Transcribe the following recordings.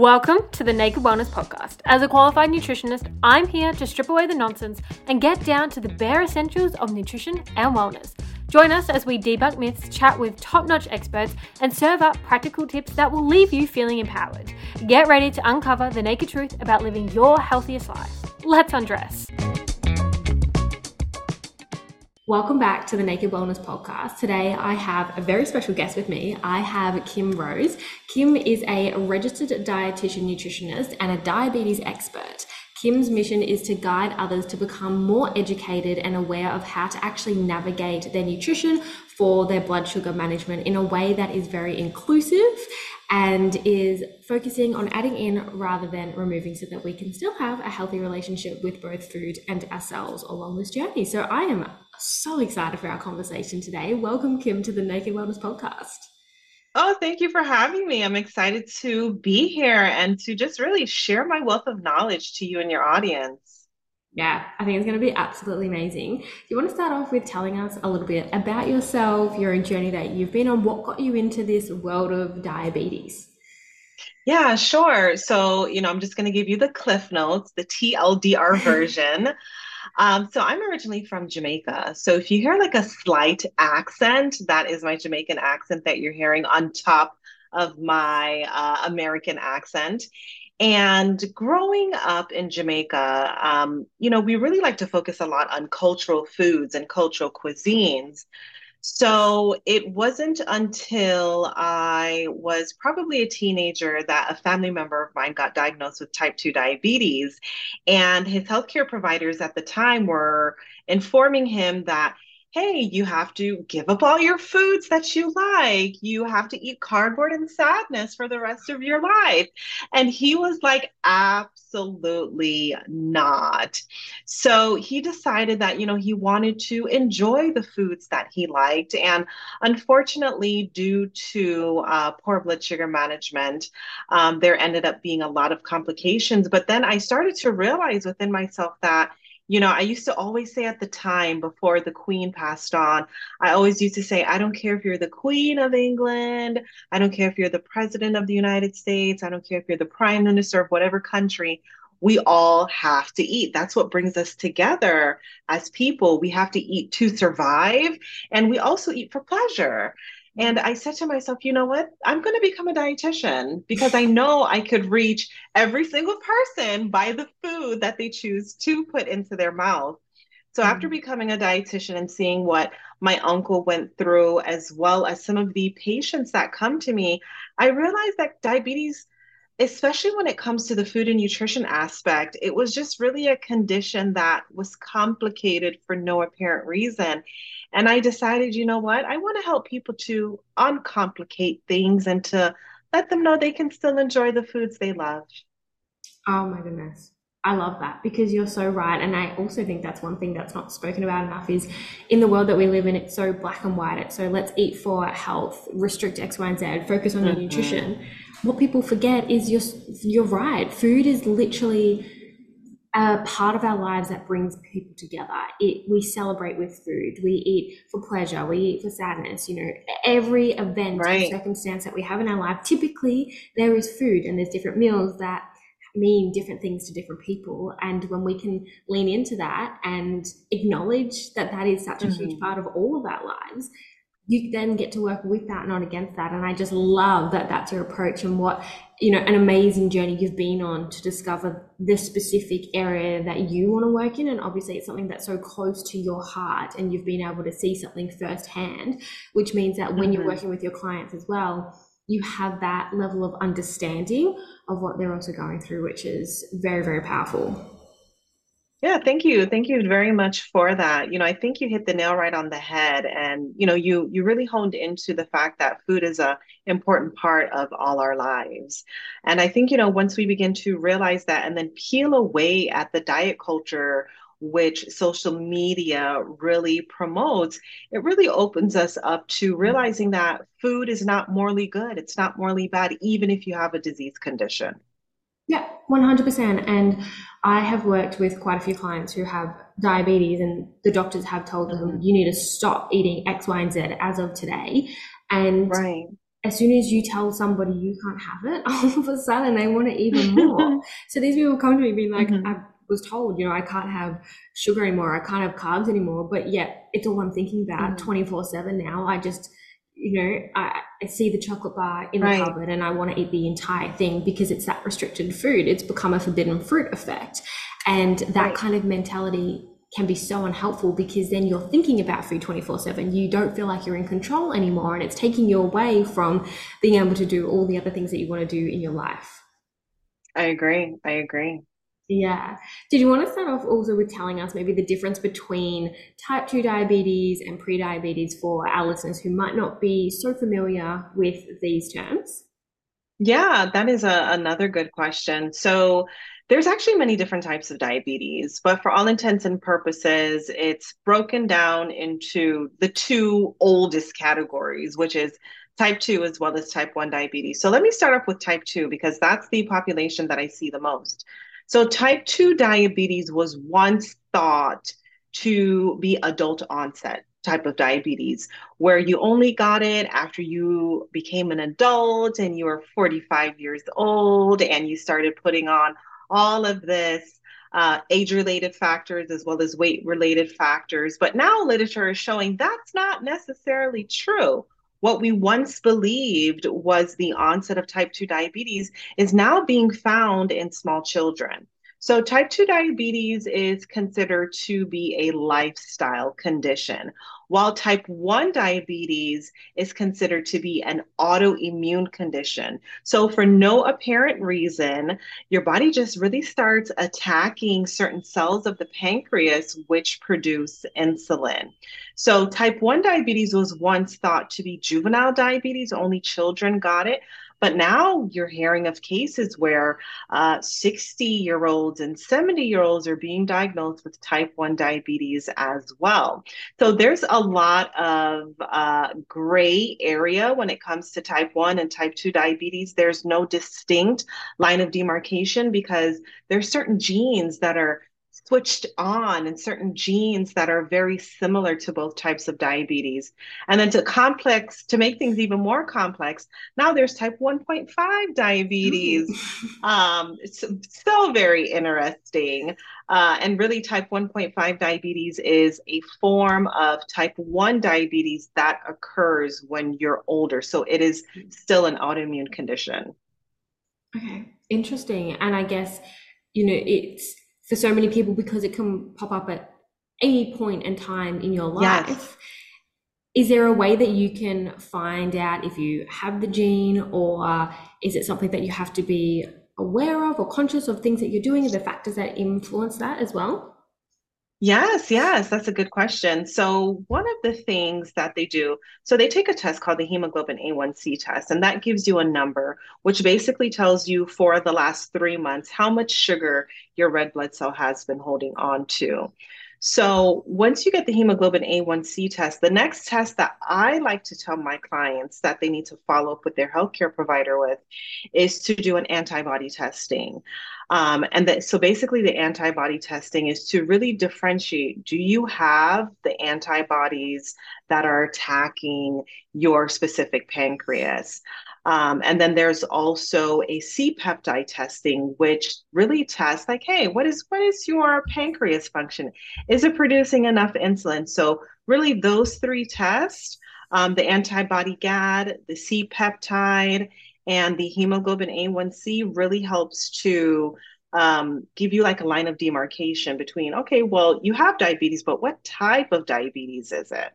Welcome to the Naked Wellness Podcast. As a qualified nutritionist, I'm here to strip away the nonsense and get down to the bare essentials of nutrition and wellness. Join us as we debunk myths, chat with top notch experts, and serve up practical tips that will leave you feeling empowered. Get ready to uncover the naked truth about living your healthiest life. Let's undress. Welcome back to the Naked Wellness Podcast. Today I have a very special guest with me. I have Kim Rose. Kim is a registered dietitian nutritionist and a diabetes expert. Kim's mission is to guide others to become more educated and aware of how to actually navigate their nutrition for their blood sugar management in a way that is very inclusive and is focusing on adding in rather than removing so that we can still have a healthy relationship with both food and ourselves along this journey. So I am so excited for our conversation today. Welcome, Kim, to the Naked Wellness Podcast. Oh, thank you for having me. I'm excited to be here and to just really share my wealth of knowledge to you and your audience. Yeah, I think it's going to be absolutely amazing. Do you want to start off with telling us a little bit about yourself, your journey that you've been on, what got you into this world of diabetes? Yeah, sure. So, you know, I'm just going to give you the cliff notes, the TLDR version. Um, so I'm originally from Jamaica. So if you hear like a slight accent, that is my Jamaican accent that you're hearing on top of my uh, American accent. And growing up in Jamaica, um, you know, we really like to focus a lot on cultural foods and cultural cuisines. So it wasn't until I was probably a teenager that a family member of mine got diagnosed with type 2 diabetes. And his healthcare providers at the time were informing him that hey, you have to give up all your foods that you like. You have to eat cardboard and sadness for the rest of your life. And he was like, absolutely not. So he decided that, you know, he wanted to enjoy the foods that he liked. And unfortunately, due to uh, poor blood sugar management, um, there ended up being a lot of complications. But then I started to realize within myself that you know, I used to always say at the time before the Queen passed on, I always used to say, I don't care if you're the Queen of England, I don't care if you're the President of the United States, I don't care if you're the Prime Minister of whatever country, we all have to eat. That's what brings us together as people. We have to eat to survive, and we also eat for pleasure. And I said to myself, you know what? I'm going to become a dietitian because I know I could reach every single person by the food that they choose to put into their mouth. So after mm-hmm. becoming a dietitian and seeing what my uncle went through, as well as some of the patients that come to me, I realized that diabetes, especially when it comes to the food and nutrition aspect, it was just really a condition that was complicated for no apparent reason. And I decided, you know what? I want to help people to uncomplicate things and to let them know they can still enjoy the foods they love. Oh my goodness. I love that because you're so right. And I also think that's one thing that's not spoken about enough is in the world that we live in, it's so black and white. It's so let's eat for health, restrict X, Y, and Z, focus on mm-hmm. your nutrition. What people forget is you're, you're right. Food is literally a part of our lives that brings people together. It we celebrate with food. We eat for pleasure. We eat for sadness. You know, every event right. circumstance that we have in our life, typically there is food, and there's different meals that mean different things to different people. And when we can lean into that and acknowledge that that is such a mm-hmm. huge part of all of our lives, you then get to work with that, not against that. And I just love that that's your approach and what, you know, an amazing journey you've been on to discover this specific area that you want to work in. And obviously, it's something that's so close to your heart and you've been able to see something firsthand, which means that when mm-hmm. you're working with your clients as well, you have that level of understanding of what they're also going through, which is very, very powerful. Yeah, thank you. Thank you very much for that. You know, I think you hit the nail right on the head and you know, you you really honed into the fact that food is a important part of all our lives. And I think, you know, once we begin to realize that and then peel away at the diet culture which social media really promotes, it really opens us up to realizing that food is not morally good. It's not morally bad, even if you have a disease condition. Yeah, 100%. And I have worked with quite a few clients who have diabetes, and the doctors have told them mm-hmm. you need to stop eating X, Y, and Z as of today. And right. as soon as you tell somebody you can't have it, all of a sudden they want it even more. so these people come to me being like, mm-hmm. I was told, you know, I can't have sugar anymore, I can't have carbs anymore, but yet it's all I'm thinking about 24 mm-hmm. 7 now. I just, you know, I, I, see the chocolate bar in the cupboard and I want to eat the entire thing because it's that restricted food. It's become a forbidden fruit effect. And that right. kind of mentality can be so unhelpful because then you're thinking about food 24 7. You don't feel like you're in control anymore and it's taking you away from being able to do all the other things that you want to do in your life. I agree. I agree. Yeah. Did you want to start off also with telling us maybe the difference between type 2 diabetes and pre-diabetes for our listeners who might not be so familiar with these terms? Yeah, that is a, another good question. So, there's actually many different types of diabetes, but for all intents and purposes, it's broken down into the two oldest categories, which is type 2 as well as type 1 diabetes. So let me start off with type 2 because that's the population that I see the most. So type 2 diabetes was once thought to be adult onset type of diabetes where you only got it after you became an adult and you were 45 years old and you started putting on all of this uh, age related factors as well as weight related factors. But now literature is showing that's not necessarily true. What we once believed was the onset of type 2 diabetes is now being found in small children. So, type 2 diabetes is considered to be a lifestyle condition, while type 1 diabetes is considered to be an autoimmune condition. So, for no apparent reason, your body just really starts attacking certain cells of the pancreas, which produce insulin. So, type 1 diabetes was once thought to be juvenile diabetes, only children got it. But now you're hearing of cases where 60 uh, year olds and 70 year olds are being diagnosed with type 1 diabetes as well. So there's a lot of uh, gray area when it comes to type 1 and type 2 diabetes. There's no distinct line of demarcation because there's certain genes that are switched on and certain genes that are very similar to both types of diabetes. And then to complex, to make things even more complex, now there's type 1.5 diabetes. um, it's so very interesting. Uh, and really, type 1.5 diabetes is a form of type 1 diabetes that occurs when you're older. So it is still an autoimmune condition. Okay, interesting. And I guess, you know, it's for so many people because it can pop up at any point in time in your life. Yes. Is there a way that you can find out if you have the gene, or is it something that you have to be aware of or conscious of things that you're doing and the factors that influence that as well? Yes, yes, that's a good question. So, one of the things that they do, so they take a test called the hemoglobin A1C test, and that gives you a number, which basically tells you for the last three months how much sugar your red blood cell has been holding on to. So, once you get the hemoglobin A1C test, the next test that I like to tell my clients that they need to follow up with their healthcare provider with is to do an antibody testing. Um, and that, so basically, the antibody testing is to really differentiate do you have the antibodies that are attacking your specific pancreas? Um, and then there's also a C-peptide testing, which really tests like, hey, what is what is your pancreas function? Is it producing enough insulin? So really, those three tests, um, the antibody GAD, the C-peptide, and the hemoglobin A1C really helps to um, give you like a line of demarcation between, okay, well, you have diabetes, but what type of diabetes is it?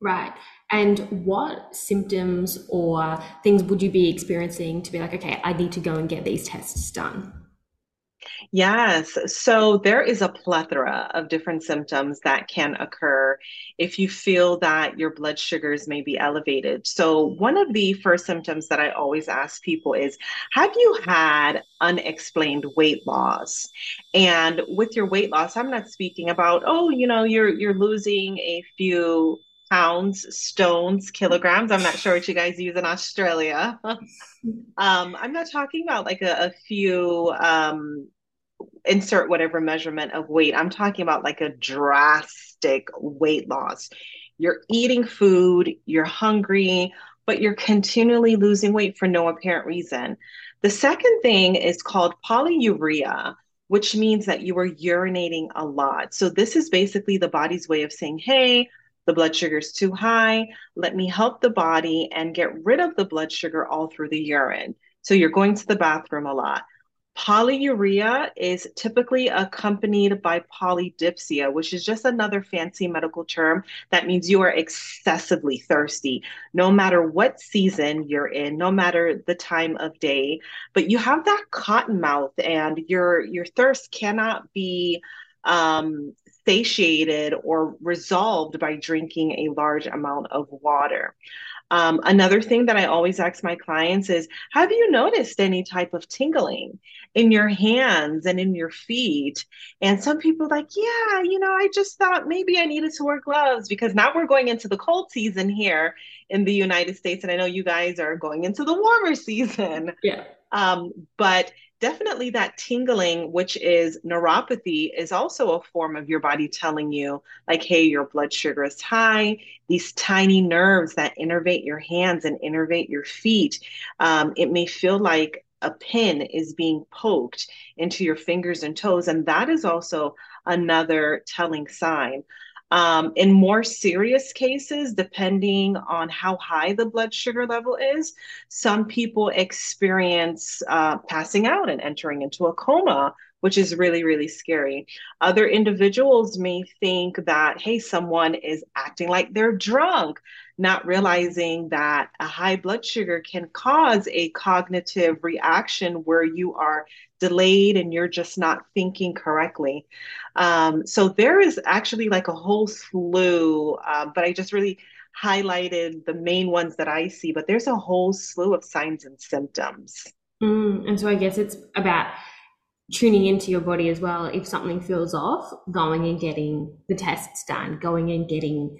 Right. And what symptoms or things would you be experiencing to be like, okay, I need to go and get these tests done? Yes. So there is a plethora of different symptoms that can occur if you feel that your blood sugars may be elevated. So, one of the first symptoms that I always ask people is Have you had unexplained weight loss? And with your weight loss, I'm not speaking about, oh, you know, you're you're losing a few pounds, stones, kilograms. I'm not sure what you guys use in Australia. um, I'm not talking about like a, a few um, insert whatever measurement of weight. I'm talking about like a drastic weight loss. You're eating food, you're hungry, but you're continually losing weight for no apparent reason. The second thing is called polyuria, which means that you are urinating a lot. So, this is basically the body's way of saying, hey, the blood sugar is too high. Let me help the body and get rid of the blood sugar all through the urine. So, you're going to the bathroom a lot. Polyuria is typically accompanied by polydipsia, which is just another fancy medical term that means you are excessively thirsty, no matter what season you're in, no matter the time of day. But you have that cotton mouth, and your your thirst cannot be um, satiated or resolved by drinking a large amount of water. Um, another thing that I always ask my clients is Have you noticed any type of tingling in your hands and in your feet? And some people like, Yeah, you know, I just thought maybe I needed to wear gloves because now we're going into the cold season here in the United States. And I know you guys are going into the warmer season. Yeah. Um, but definitely that tingling, which is neuropathy, is also a form of your body telling you, like, hey, your blood sugar is high. These tiny nerves that innervate your hands and innervate your feet, um, it may feel like a pin is being poked into your fingers and toes. And that is also another telling sign. Um, in more serious cases, depending on how high the blood sugar level is, some people experience uh, passing out and entering into a coma, which is really, really scary. Other individuals may think that, hey, someone is acting like they're drunk, not realizing that a high blood sugar can cause a cognitive reaction where you are delayed and you're just not thinking correctly. Um, so there is actually like a whole slew, um, but I just really highlighted the main ones that I see, but there's a whole slew of signs and symptoms. Mm, and so I guess it's about tuning into your body as well. If something feels off, going and getting the tests done, going and getting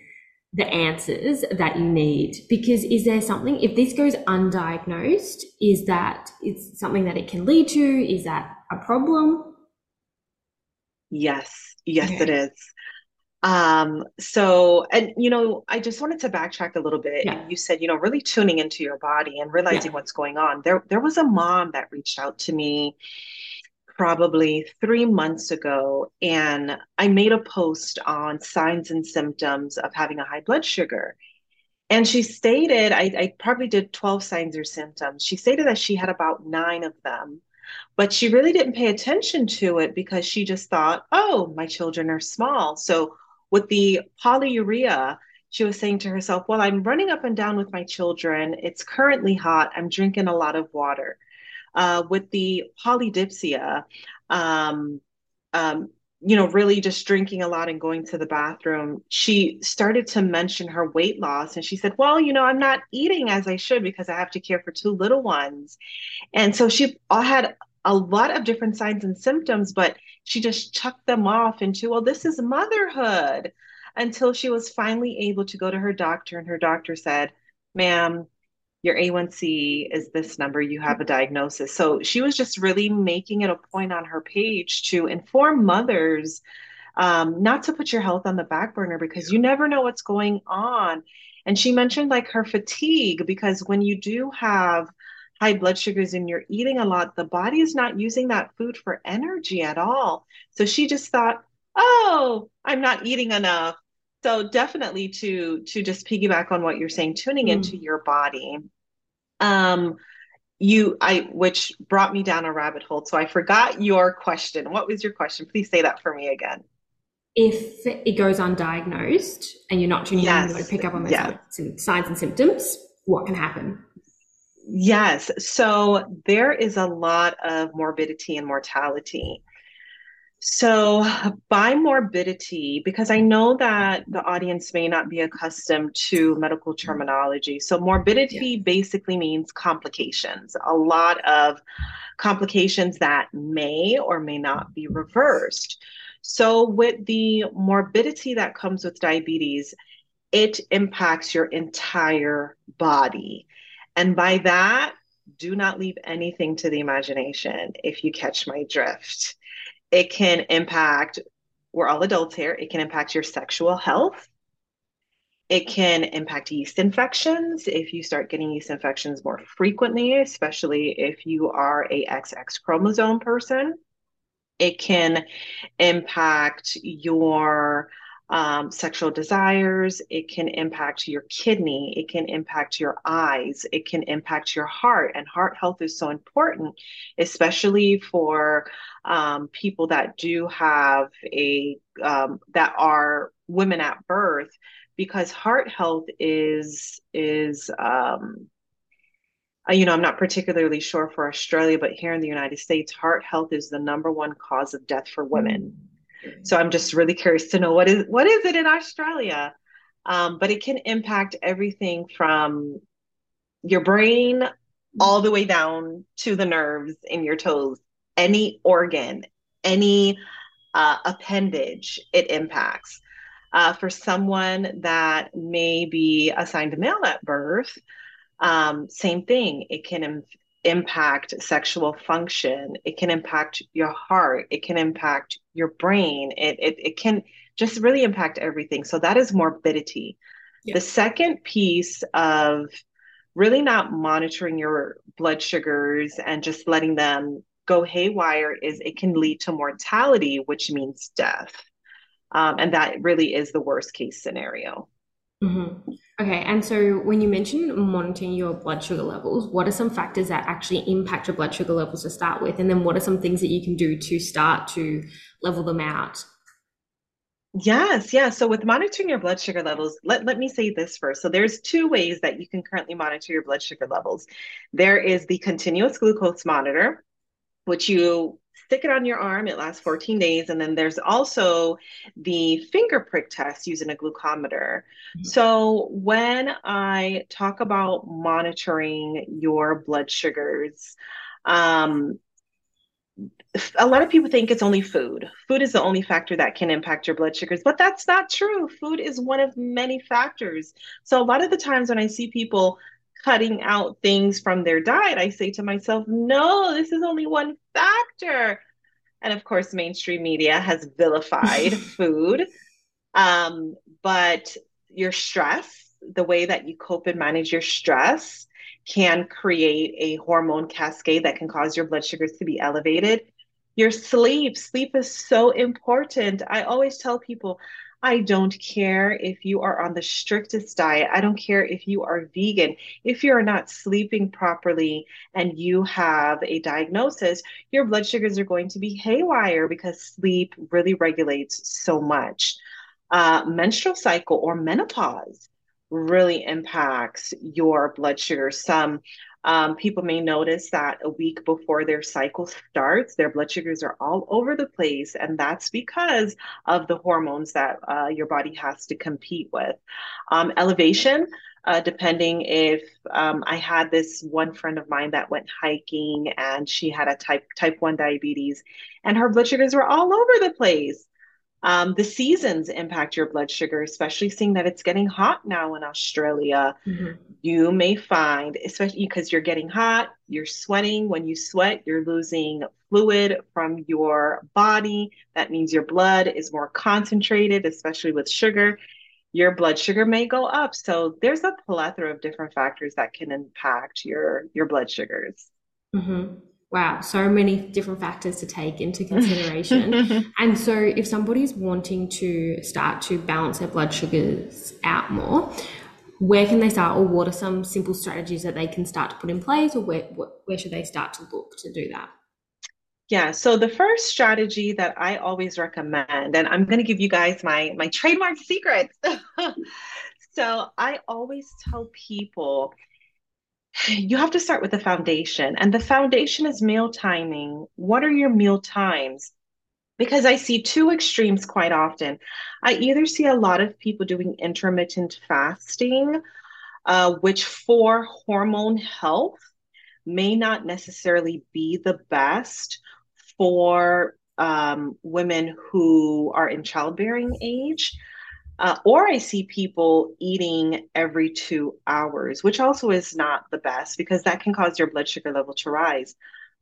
the answers that you need because is there something if this goes undiagnosed is that it's something that it can lead to is that a problem yes yes okay. it is um so and you know i just wanted to backtrack a little bit yeah. you said you know really tuning into your body and realizing yeah. what's going on there there was a mom that reached out to me probably three months ago, and I made a post on signs and symptoms of having a high blood sugar. And she stated, I, I, probably did 12 signs or symptoms. She stated that she had about nine of them, but she really didn't pay attention to it because she just thought, oh, my children are small. So with the polyuria, she was saying to herself, well, I'm running up and down with my children. It's currently hot. I'm drinking a lot of water uh, with the polydipsia, um, um, you know, really just drinking a lot and going to the bathroom, she started to mention her weight loss. And she said, Well, you know, I'm not eating as I should because I have to care for two little ones. And so she had a lot of different signs and symptoms, but she just chucked them off into, Well, this is motherhood until she was finally able to go to her doctor. And her doctor said, Ma'am, your A1C is this number, you have a diagnosis. So she was just really making it a point on her page to inform mothers um, not to put your health on the back burner because you never know what's going on. And she mentioned like her fatigue because when you do have high blood sugars and you're eating a lot, the body is not using that food for energy at all. So she just thought, oh, I'm not eating enough so definitely to to just piggyback on what you're saying tuning mm. into your body um you i which brought me down a rabbit hole so i forgot your question what was your question please say that for me again if it goes undiagnosed and you're not tuning yes. in to pick up on those yeah. signs and symptoms what can happen yes so there is a lot of morbidity and mortality so, by morbidity, because I know that the audience may not be accustomed to medical mm-hmm. terminology. So, morbidity yeah. basically means complications, a lot of complications that may or may not be reversed. So, with the morbidity that comes with diabetes, it impacts your entire body. And by that, do not leave anything to the imagination if you catch my drift it can impact, we're all adults here, it can impact your sexual health. It can impact yeast infections if you start getting yeast infections more frequently, especially if you are a XX chromosome person. It can impact your um, sexual desires. It can impact your kidney. It can impact your eyes. It can impact your heart. And heart health is so important, especially for um, people that do have a, um, that are women at birth because heart health is is um, uh, you know i'm not particularly sure for australia but here in the united states heart health is the number one cause of death for women mm-hmm. So i'm just really curious to know what is what is it in australia? Um, but it can impact everything from your brain all the way down to the nerves in your toes. Any organ any uh, appendage it impacts. Uh, for someone that may be assigned a male at birth, um, same thing. It can impact sexual function. It can impact your heart. It can impact your brain. It, it, it can just really impact everything. So that is morbidity. Yeah. The second piece of really not monitoring your blood sugars and just letting them go haywire is it can lead to mortality, which means death. Um, and that really is the worst case scenario. Mm-hmm. Okay, and so when you mention monitoring your blood sugar levels, what are some factors that actually impact your blood sugar levels to start with? And then what are some things that you can do to start to level them out? Yes, yeah. So with monitoring your blood sugar levels, let, let me say this first. So there's two ways that you can currently monitor your blood sugar levels. There is the continuous glucose monitor, which you stick it on your arm. It lasts 14 days. And then there's also the finger prick test using a glucometer. Mm-hmm. So when I talk about monitoring your blood sugars, um, a lot of people think it's only food. Food is the only factor that can impact your blood sugars, but that's not true. Food is one of many factors. So, a lot of the times when I see people cutting out things from their diet, I say to myself, no, this is only one factor. And of course, mainstream media has vilified food. Um, but your stress, the way that you cope and manage your stress, can create a hormone cascade that can cause your blood sugars to be elevated. Your sleep, sleep is so important. I always tell people, I don't care if you are on the strictest diet. I don't care if you are vegan. If you're not sleeping properly and you have a diagnosis, your blood sugars are going to be haywire because sleep really regulates so much. Uh, menstrual cycle or menopause really impacts your blood sugar. Some um, people may notice that a week before their cycle starts, their blood sugars are all over the place. And that's because of the hormones that uh, your body has to compete with. Um, elevation, uh, depending if um, I had this one friend of mine that went hiking and she had a type type 1 diabetes and her blood sugars were all over the place. Um, the seasons impact your blood sugar, especially seeing that it's getting hot now in Australia. Mm-hmm. You may find, especially because you're getting hot, you're sweating. When you sweat, you're losing fluid from your body. That means your blood is more concentrated, especially with sugar. Your blood sugar may go up. So there's a plethora of different factors that can impact your your blood sugars. Mm-hmm wow, so many different factors to take into consideration. and so, if somebody's wanting to start to balance their blood sugars out more, where can they start, or what are some simple strategies that they can start to put in place, or where, where should they start to look to do that? Yeah, so the first strategy that I always recommend, and I'm going to give you guys my my trademark secrets. so I always tell people you have to start with the foundation. And the foundation is meal timing. What are your meal times? Because I see two extremes quite often. I either see a lot of people doing intermittent fasting, uh, which for hormone health may not necessarily be the best for um, women who are in childbearing age. Uh, or I see people eating every two hours, which also is not the best because that can cause your blood sugar level to rise.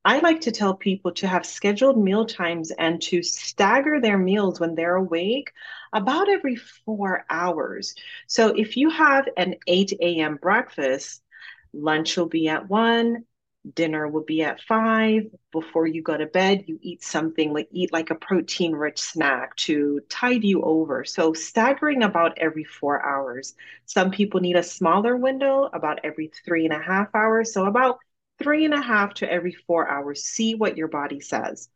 I like to tell people to have scheduled meal times and to stagger their meals when they're awake about every four hours. So if you have an 8 a.m. breakfast, lunch will be at 1, dinner will be at 5. Before you go to bed, you eat something like eat like a protein rich snack to tide you over. So staggering about every four hours. Some people need a smaller window, about every three and a half hours. So about three and a half to every four hours. See what your body says.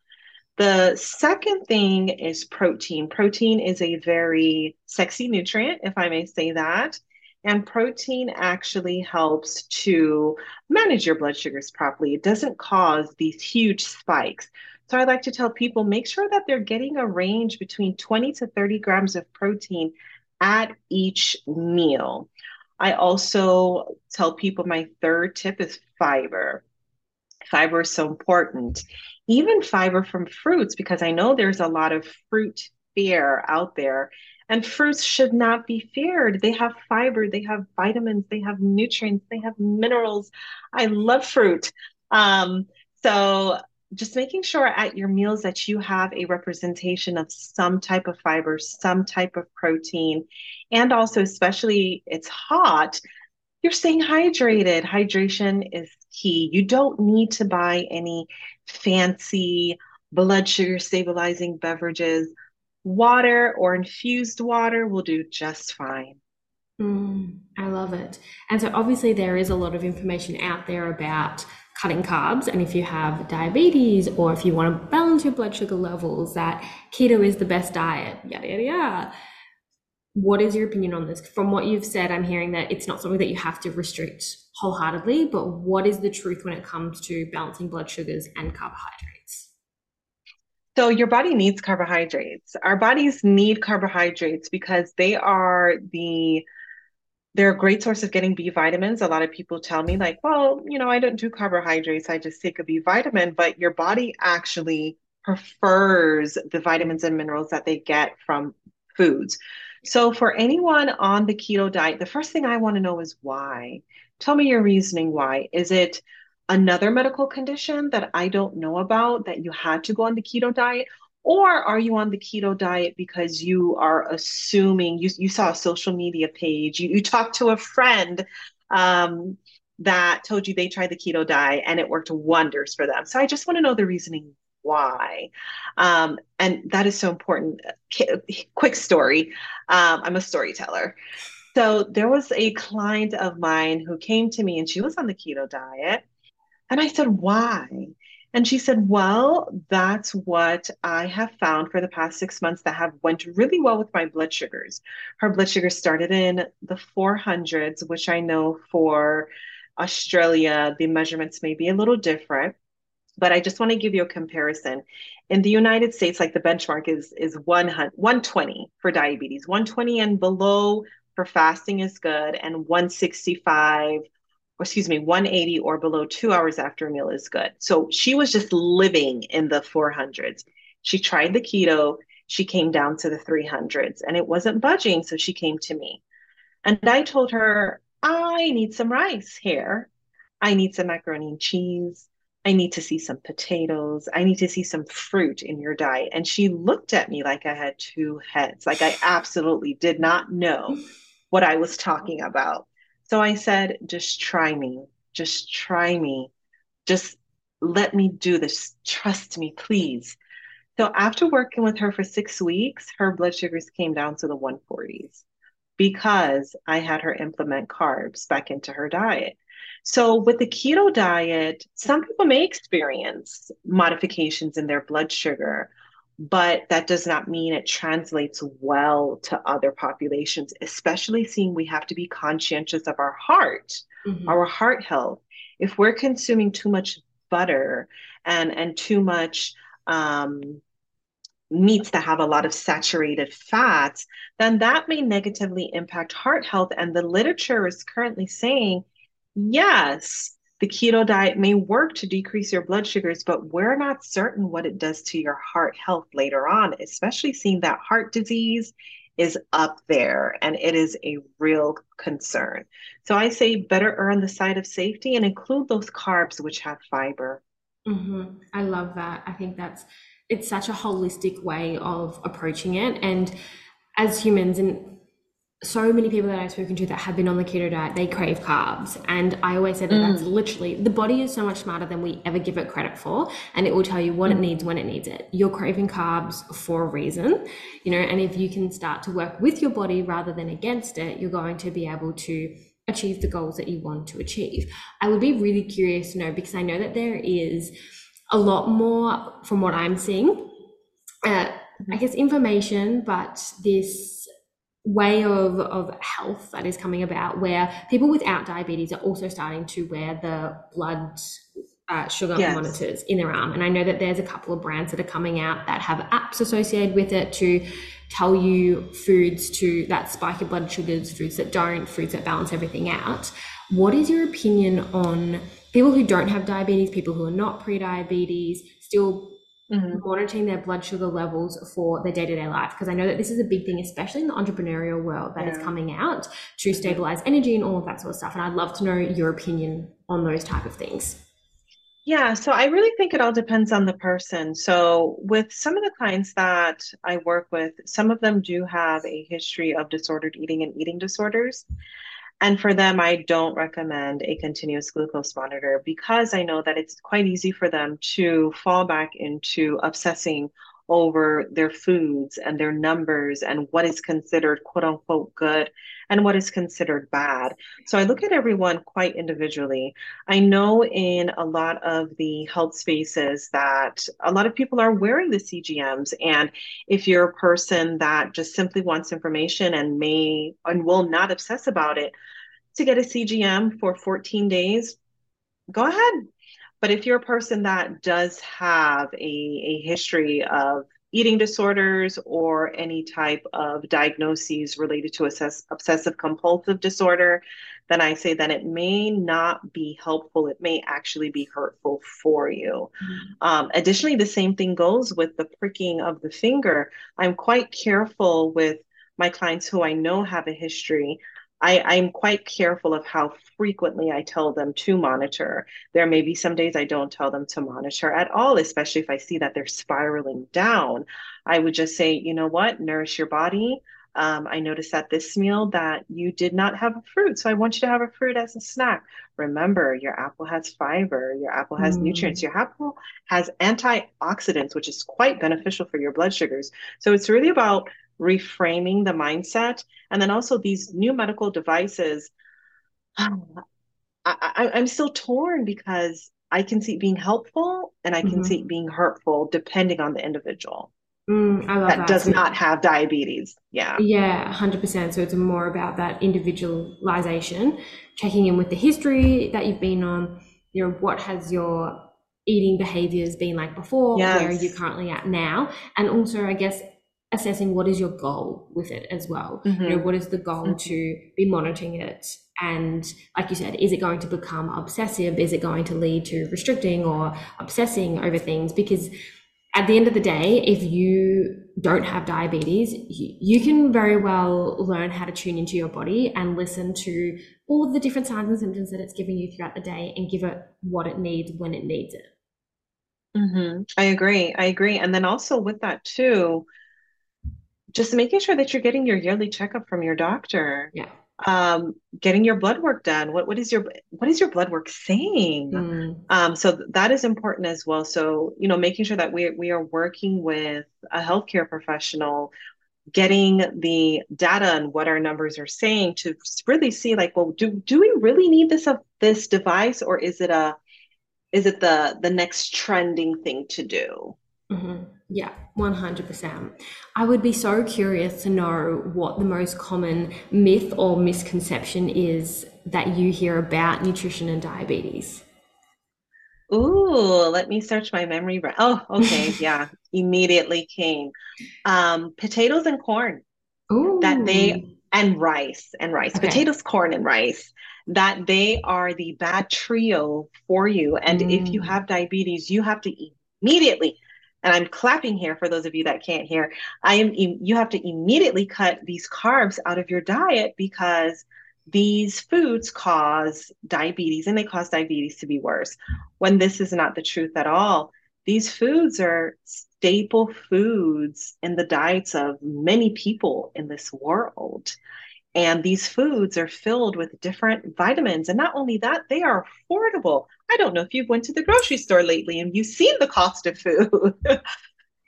The second thing is protein. Protein is a very sexy nutrient, if I may say that. And protein actually helps to manage your blood sugars properly. It doesn't cause these huge spikes. So I like to tell people make sure that they're getting a range between 20 to 30 grams of protein at each meal. I also tell people my third tip is fiber. Fiber is so important. Even fiber from fruits, because I know there's a lot of fruit fear out there. And fruits should not be feared. They have fiber, they have vitamins, they have nutrients, they have minerals. I love fruit. Um, so just making sure at your meals that you have a representation of some type of fiber, some type of protein, and also, especially it's hot, you're staying hydrated. Hydration is key. You don't need to buy any fancy blood sugar stabilizing beverages. Water or infused water will do just fine. Mm, I love it. And so, obviously, there is a lot of information out there about cutting carbs and if you have diabetes or if you want to balance your blood sugar levels that keto is the best diet yada yada yada what is your opinion on this from what you've said i'm hearing that it's not something that you have to restrict wholeheartedly but what is the truth when it comes to balancing blood sugars and carbohydrates so your body needs carbohydrates our bodies need carbohydrates because they are the they're a great source of getting B vitamins. A lot of people tell me, like, well, you know, I don't do carbohydrates, I just take a B vitamin, but your body actually prefers the vitamins and minerals that they get from foods. So, for anyone on the keto diet, the first thing I want to know is why. Tell me your reasoning why. Is it another medical condition that I don't know about that you had to go on the keto diet? Or are you on the keto diet because you are assuming you, you saw a social media page, you, you talked to a friend um, that told you they tried the keto diet and it worked wonders for them? So I just want to know the reasoning why. Um, and that is so important. Quick story um, I'm a storyteller. So there was a client of mine who came to me and she was on the keto diet. And I said, why? And she said, well, that's what I have found for the past six months that have went really well with my blood sugars. Her blood sugar started in the 400s, which I know for Australia, the measurements may be a little different. But I just want to give you a comparison. In the United States, like the benchmark is is 120 for diabetes, 120 and below for fasting is good, and 165 excuse me, 180 or below two hours after a meal is good. So she was just living in the 400s. She tried the keto, she came down to the 300s and it wasn't budging. So she came to me. And I told her, I need some rice here. I need some macaroni and cheese. I need to see some potatoes. I need to see some fruit in your diet. And she looked at me like I had two heads, like I absolutely did not know what I was talking about. So I said, just try me. Just try me. Just let me do this. Trust me, please. So after working with her for six weeks, her blood sugars came down to the 140s because I had her implement carbs back into her diet. So, with the keto diet, some people may experience modifications in their blood sugar, but that does not mean it translates well to other populations, especially seeing we have to be conscientious of our heart, mm-hmm. our heart health. If we're consuming too much butter and, and too much um, meats that have a lot of saturated fats, then that may negatively impact heart health. And the literature is currently saying, yes, the keto diet may work to decrease your blood sugars, but we're not certain what it does to your heart health later on, especially seeing that heart disease is up there and it is a real concern. So I say better err on the side of safety and include those carbs which have fiber. Mm-hmm. I love that. I think that's it's such a holistic way of approaching it. And as humans, and so many people that I've spoken to that have been on the keto diet, they crave carbs. And I always say that mm. that's literally the body is so much smarter than we ever give it credit for. And it will tell you what mm. it needs when it needs it. You're craving carbs for a reason, you know, and if you can start to work with your body rather than against it, you're going to be able to achieve the goals that you want to achieve. I would be really curious to know because I know that there is a lot more from what I'm seeing. Uh, I guess information, but this way of, of health that is coming about where people without diabetes are also starting to wear the blood uh, sugar yes. monitors in their arm. And I know that there's a couple of brands that are coming out that have apps associated with it to tell you foods to that spike your blood sugars, foods that don't, foods that balance everything out. What is your opinion on people who don't have diabetes, people who are not pre-diabetes, still mm-hmm. monitoring their blood sugar levels for their day-to-day life? Because I know that this is a big thing, especially in the entrepreneurial world that yeah. is coming out to stabilize energy and all of that sort of stuff. And I'd love to know your opinion on those type of things. Yeah, so I really think it all depends on the person. So, with some of the clients that I work with, some of them do have a history of disordered eating and eating disorders. And for them, I don't recommend a continuous glucose monitor because I know that it's quite easy for them to fall back into obsessing over their foods and their numbers and what is considered quote unquote good and what is considered bad. So I look at everyone quite individually. I know in a lot of the health spaces that a lot of people are wearing the CGMs. And if you're a person that just simply wants information and may and will not obsess about it, to get a CGM for 14 days, go ahead. But if you're a person that does have a, a history of eating disorders or any type of diagnoses related to obsessive compulsive disorder, then I say that it may not be helpful. It may actually be hurtful for you. Mm-hmm. Um, additionally, the same thing goes with the pricking of the finger. I'm quite careful with my clients who I know have a history I, I'm quite careful of how frequently I tell them to monitor. There may be some days I don't tell them to monitor at all, especially if I see that they're spiraling down. I would just say, you know what, nourish your body. Um, I noticed at this meal that you did not have a fruit. So I want you to have a fruit as a snack. Remember, your apple has fiber, your apple has mm. nutrients, your apple has antioxidants, which is quite beneficial for your blood sugars. So it's really about reframing the mindset. And then also these new medical devices. I, am still torn because I can see it being helpful and I can mm-hmm. see it being hurtful depending on the individual. Mm, that, that, does not have diabetes. Yeah. Yeah, 100%. So it's more about that individualization, checking in with the history that you've been on, you know, what has your eating behaviors been like before, yes. where are you currently at now? And also, I guess, assessing what is your goal with it as well. Mm-hmm. You know, what is the goal mm-hmm. to be monitoring it? And like you said, is it going to become obsessive? Is it going to lead to restricting or obsessing over things? Because at the end of the day, if you don't have diabetes, you, you can very well learn how to tune into your body and listen to all of the different signs and symptoms that it's giving you throughout the day and give it what it needs when it needs it. Mm-hmm. I agree. I agree. And then also with that too, just making sure that you're getting your yearly checkup from your doctor. Yeah. Um, getting your blood work done. What what is your what is your blood work saying? Mm. Um, so that is important as well. So you know, making sure that we we are working with a healthcare professional, getting the data and what our numbers are saying to really see like, well, do do we really need this uh, this device, or is it a is it the the next trending thing to do? Mm-hmm. Yeah, 100%. I would be so curious to know what the most common myth or misconception is that you hear about nutrition and diabetes. Ooh, let me search my memory. Oh, okay. yeah, immediately came. Um, potatoes and corn. Ooh. That they, and rice, and rice. Okay. Potatoes, corn, and rice. That they are the bad trio for you. And mm. if you mm. have diabetes, you have to eat immediately and I'm clapping here for those of you that can't hear. I am you have to immediately cut these carbs out of your diet because these foods cause diabetes and they cause diabetes to be worse when this is not the truth at all. These foods are staple foods in the diets of many people in this world. And these foods are filled with different vitamins. And not only that, they are affordable. I don't know if you've went to the grocery store lately and you've seen the cost of food.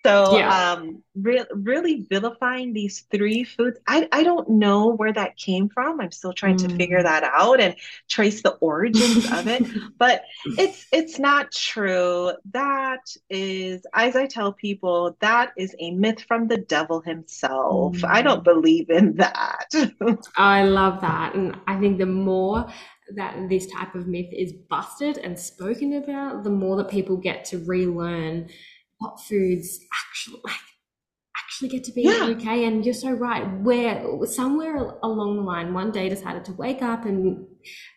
So yeah. um, re- really vilifying these three foods, I, I don't know where that came from. I'm still trying mm. to figure mm. that out and trace the origins of it. But it's it's not true. That is, as I tell people, that is a myth from the devil himself. Mm. I don't believe in that. I love that, and I think the more that this type of myth is busted and spoken about, the more that people get to relearn what foods actually like actually get to be yeah. okay. And you're so right. Where somewhere along the line, one day decided to wake up and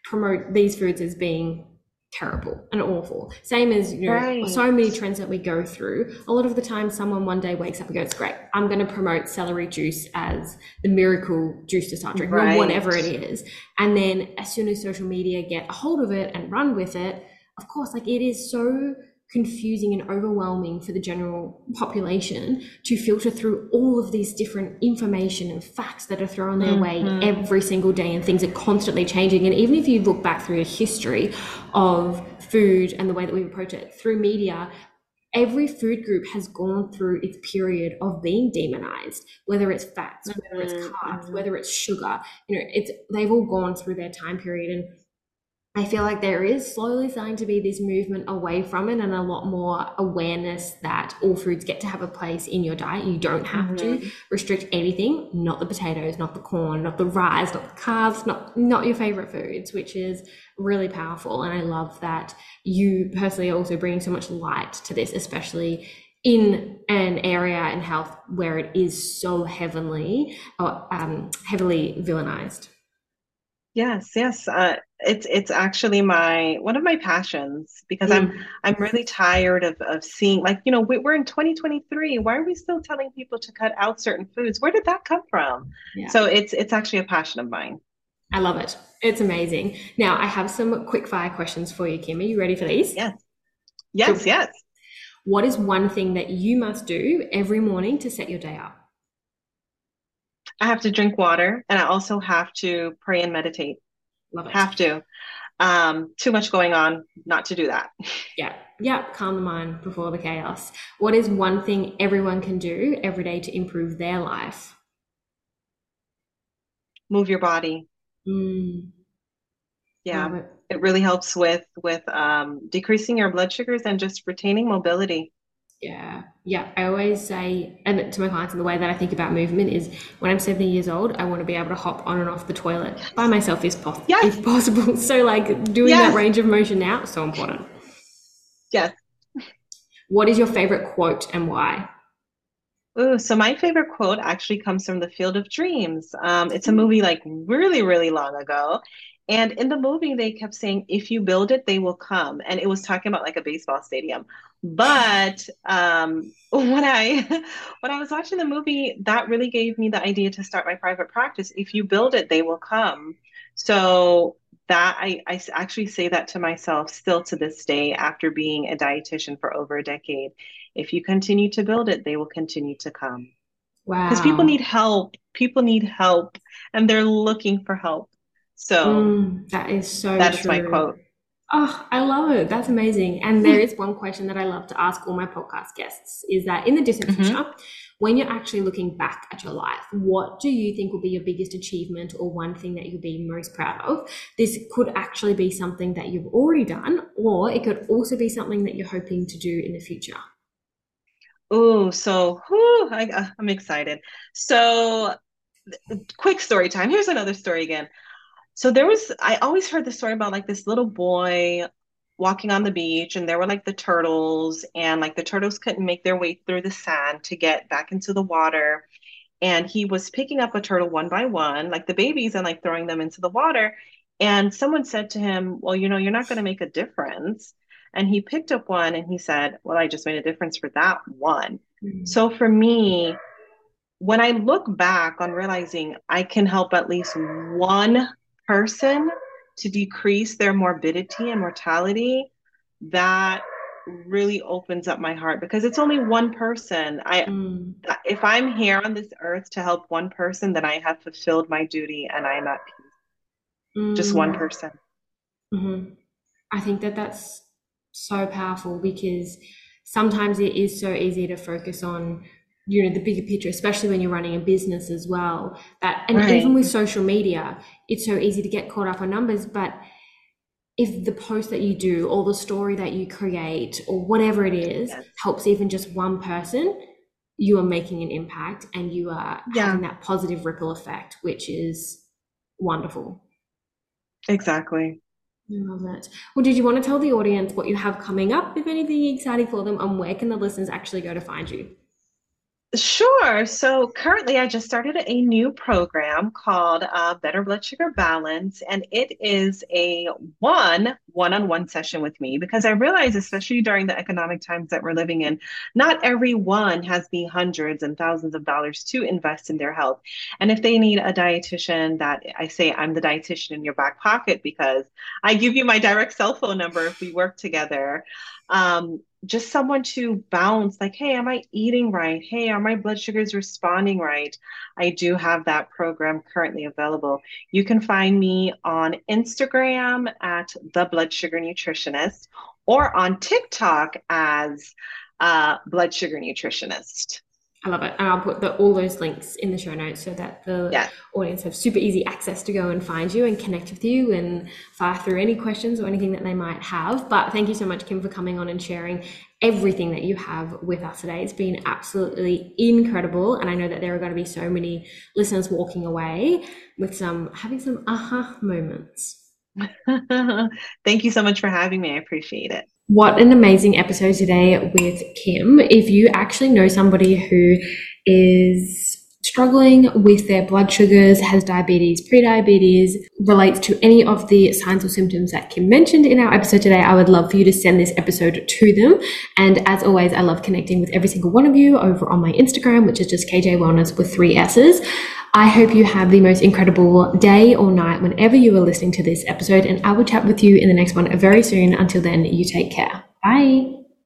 promote these foods as being terrible and awful. Same as you know, right. so many trends that we go through. A lot of the time, someone one day wakes up and goes, "Great, I'm going to promote celery juice as the miracle juice to start drinking, right. or whatever it is." And then, as soon as social media get a hold of it and run with it, of course, like it is so confusing and overwhelming for the general population to filter through all of these different information and facts that are thrown their mm-hmm. way every single day and things are constantly changing and even if you look back through a history of food and the way that we approach it through media every food group has gone through its period of being demonized whether it's fats whether it's mm-hmm. carbs mm-hmm. whether it's sugar you know it's they've all gone through their time period and I feel like there is slowly starting to be this movement away from it and a lot more awareness that all foods get to have a place in your diet. You don't have mm-hmm. to restrict anything, not the potatoes, not the corn, not the rice, not the carbs, not not your favorite foods, which is really powerful. And I love that you personally are also bringing so much light to this, especially in an area in health where it is so heavily, um, heavily villainized. Yes, yes. Uh, it's it's actually my one of my passions because mm. I'm I'm really tired of of seeing like you know we, are in 2023. Why are we still telling people to cut out certain foods? Where did that come from? Yeah. So it's it's actually a passion of mine. I love it. It's amazing. Now I have some quick fire questions for you, Kim. Are you ready for these? Yes. Yes. Cool. Yes. What is one thing that you must do every morning to set your day up? I have to drink water and I also have to pray and meditate. Love it. Have to. Um, too much going on not to do that. Yeah. Yeah. Calm the mind before the chaos. What is one thing everyone can do every day to improve their life? Move your body. Mm. Yeah. It. it. really helps with with um, decreasing your blood sugars and just retaining mobility. Yeah, yeah. I always say, and to my clients, and the way that I think about movement is when I'm 70 years old, I want to be able to hop on and off the toilet by myself if, pos- yes. if possible. So, like doing yes. that range of motion now, is so important. Yes. What is your favorite quote and why? Oh, so my favorite quote actually comes from The Field of Dreams. Um, it's a movie like really, really long ago. And in the movie, they kept saying, if you build it, they will come. And it was talking about like a baseball stadium. But um, when I when I was watching the movie, that really gave me the idea to start my private practice. If you build it, they will come. So that I, I actually say that to myself still to this day after being a dietitian for over a decade. If you continue to build it, they will continue to come. Wow. Because people need help. People need help and they're looking for help. So mm, that is so That is my quote. Oh, I love it. That's amazing. And there is one question that I love to ask all my podcast guests is that in the distant mm-hmm. future, when you're actually looking back at your life, what do you think will be your biggest achievement or one thing that you'll be most proud of? This could actually be something that you've already done, or it could also be something that you're hoping to do in the future. Oh, so whew, I, I'm excited. So, quick story time. Here's another story again. So there was, I always heard the story about like this little boy walking on the beach and there were like the turtles and like the turtles couldn't make their way through the sand to get back into the water. And he was picking up a turtle one by one, like the babies, and like throwing them into the water. And someone said to him, Well, you know, you're not going to make a difference. And he picked up one and he said, Well, I just made a difference for that one. Mm-hmm. So for me, when I look back on realizing I can help at least one person to decrease their morbidity and mortality, that really opens up my heart because it's only one person. I mm. if I'm here on this earth to help one person, then I have fulfilled my duty and I am at peace. Mm. Just one mm. person. Mm-hmm. I think that that's so powerful because sometimes it is so easy to focus on you know the bigger picture especially when you're running a business as well that and right. even with social media it's so easy to get caught up on numbers but if the post that you do or the story that you create or whatever it is yes. helps even just one person you are making an impact and you are yeah. having that positive ripple effect which is wonderful exactly I love it. Well, did you want to tell the audience what you have coming up, if anything exciting for them, and where can the listeners actually go to find you? Sure. So currently, I just started a new program called uh, Better Blood Sugar Balance, and it is a one one-on-one session with me because I realize, especially during the economic times that we're living in, not everyone has the hundreds and thousands of dollars to invest in their health. And if they need a dietitian, that I say I'm the dietitian in your back pocket because I give you my direct cell phone number if we work together. Um, just someone to bounce like hey am i eating right? Hey are my blood sugars responding right? I do have that program currently available. You can find me on instagram at the blood sugar nutritionist or on tiktok as uh, blood sugar nutritionist I love it. And I'll put the, all those links in the show notes so that the yeah. audience have super easy access to go and find you and connect with you and fire through any questions or anything that they might have. But thank you so much, Kim, for coming on and sharing everything that you have with us today. It's been absolutely incredible. And I know that there are going to be so many listeners walking away with some, having some aha moments. thank you so much for having me. I appreciate it. What an amazing episode today with Kim. If you actually know somebody who is struggling with their blood sugars, has diabetes, prediabetes, relates to any of the signs or symptoms that Kim mentioned in our episode today, I would love for you to send this episode to them. And as always, I love connecting with every single one of you over on my Instagram, which is just KJ Wellness with three S's. I hope you have the most incredible day or night whenever you are listening to this episode, and I will chat with you in the next one very soon. Until then, you take care. Bye.